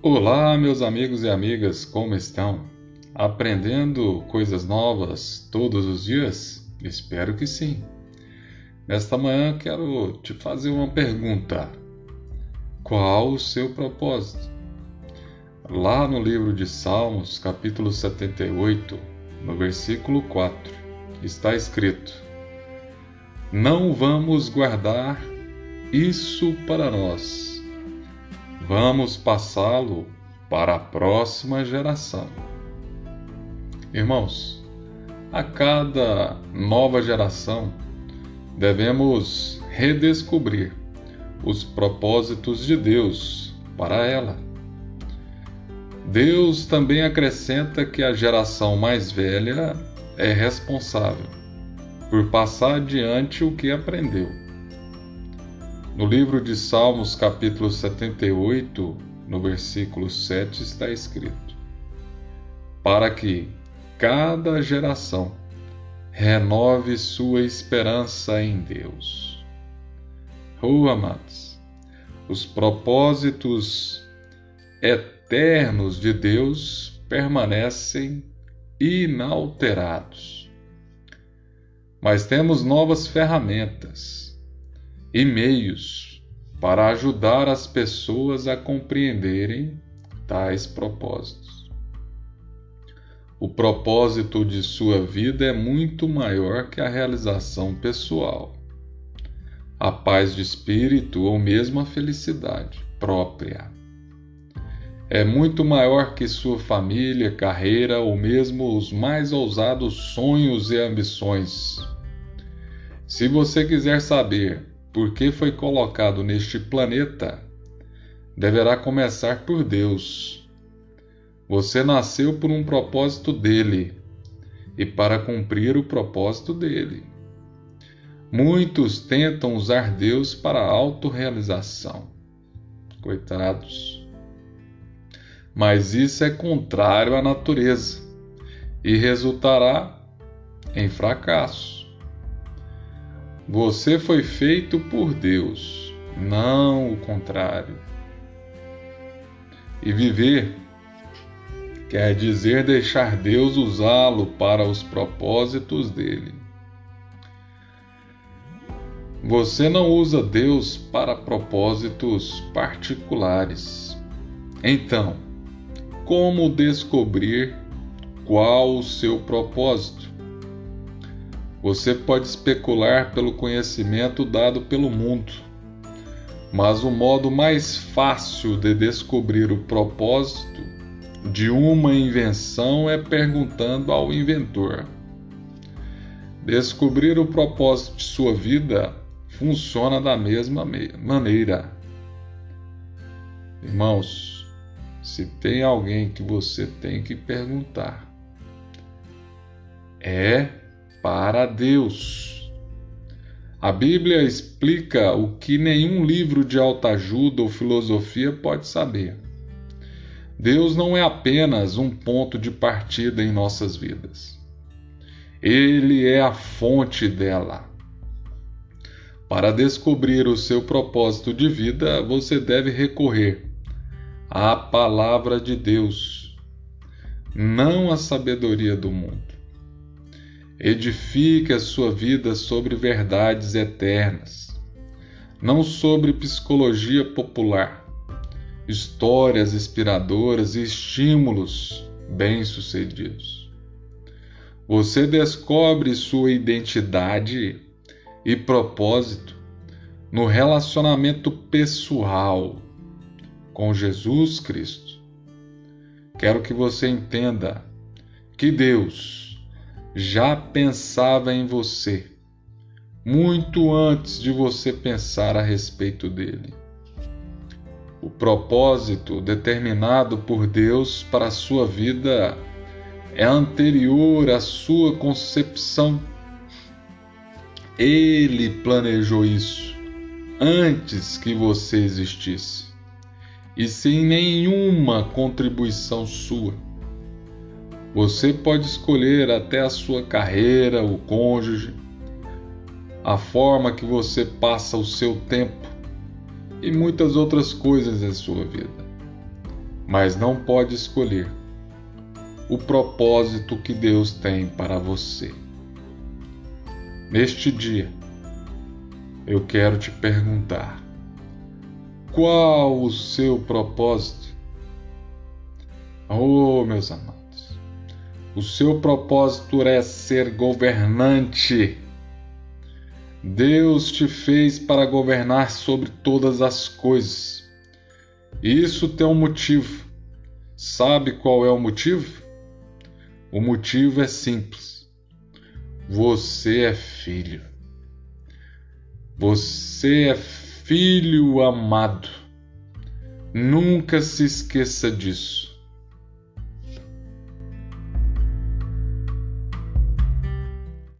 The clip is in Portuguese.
Olá, meus amigos e amigas, como estão? Aprendendo coisas novas todos os dias? Espero que sim. Nesta manhã quero te fazer uma pergunta: Qual o seu propósito? Lá no livro de Salmos, capítulo 78, no versículo 4, está escrito: Não vamos guardar isso para nós Vamos passá-lo para a próxima geração. Irmãos, a cada nova geração devemos redescobrir os propósitos de Deus para ela. Deus também acrescenta que a geração mais velha é responsável por passar adiante o que aprendeu no livro de Salmos, capítulo 78, no versículo 7, está escrito: Para que cada geração renove sua esperança em Deus. Oh, amados, os propósitos eternos de Deus permanecem inalterados. Mas temos novas ferramentas e meios para ajudar as pessoas a compreenderem tais propósitos. O propósito de sua vida é muito maior que a realização pessoal, a paz de espírito ou mesmo a felicidade própria. É muito maior que sua família, carreira ou mesmo os mais ousados sonhos e ambições. Se você quiser saber porque foi colocado neste planeta, deverá começar por Deus. Você nasceu por um propósito dele e para cumprir o propósito dele. Muitos tentam usar Deus para autorrealização. Coitados. Mas isso é contrário à natureza e resultará em fracasso. Você foi feito por Deus, não o contrário. E viver quer dizer deixar Deus usá-lo para os propósitos dele. Você não usa Deus para propósitos particulares. Então, como descobrir qual o seu propósito? Você pode especular pelo conhecimento dado pelo mundo, mas o modo mais fácil de descobrir o propósito de uma invenção é perguntando ao inventor. Descobrir o propósito de sua vida funciona da mesma maneira. Irmãos, se tem alguém que você tem que perguntar, é para Deus. A Bíblia explica o que nenhum livro de autoajuda ou filosofia pode saber. Deus não é apenas um ponto de partida em nossas vidas. Ele é a fonte dela. Para descobrir o seu propósito de vida, você deve recorrer à palavra de Deus, não à sabedoria do mundo. Edifique a sua vida sobre verdades eternas, não sobre psicologia popular, histórias inspiradoras e estímulos bem-sucedidos. Você descobre sua identidade e propósito no relacionamento pessoal com Jesus Cristo. Quero que você entenda que Deus já pensava em você, muito antes de você pensar a respeito dele. O propósito determinado por Deus para a sua vida é anterior à sua concepção. Ele planejou isso antes que você existisse e sem nenhuma contribuição sua. Você pode escolher até a sua carreira, o cônjuge, a forma que você passa o seu tempo e muitas outras coisas em sua vida. mas não pode escolher o propósito que Deus tem para você. Neste dia, eu quero te perguntar: qual o seu propósito? Oh, meus amados, o seu propósito é ser governante. Deus te fez para governar sobre todas as coisas. Isso tem um motivo. Sabe qual é o motivo? O motivo é simples. Você é filho. Você é filho amado. Nunca se esqueça disso.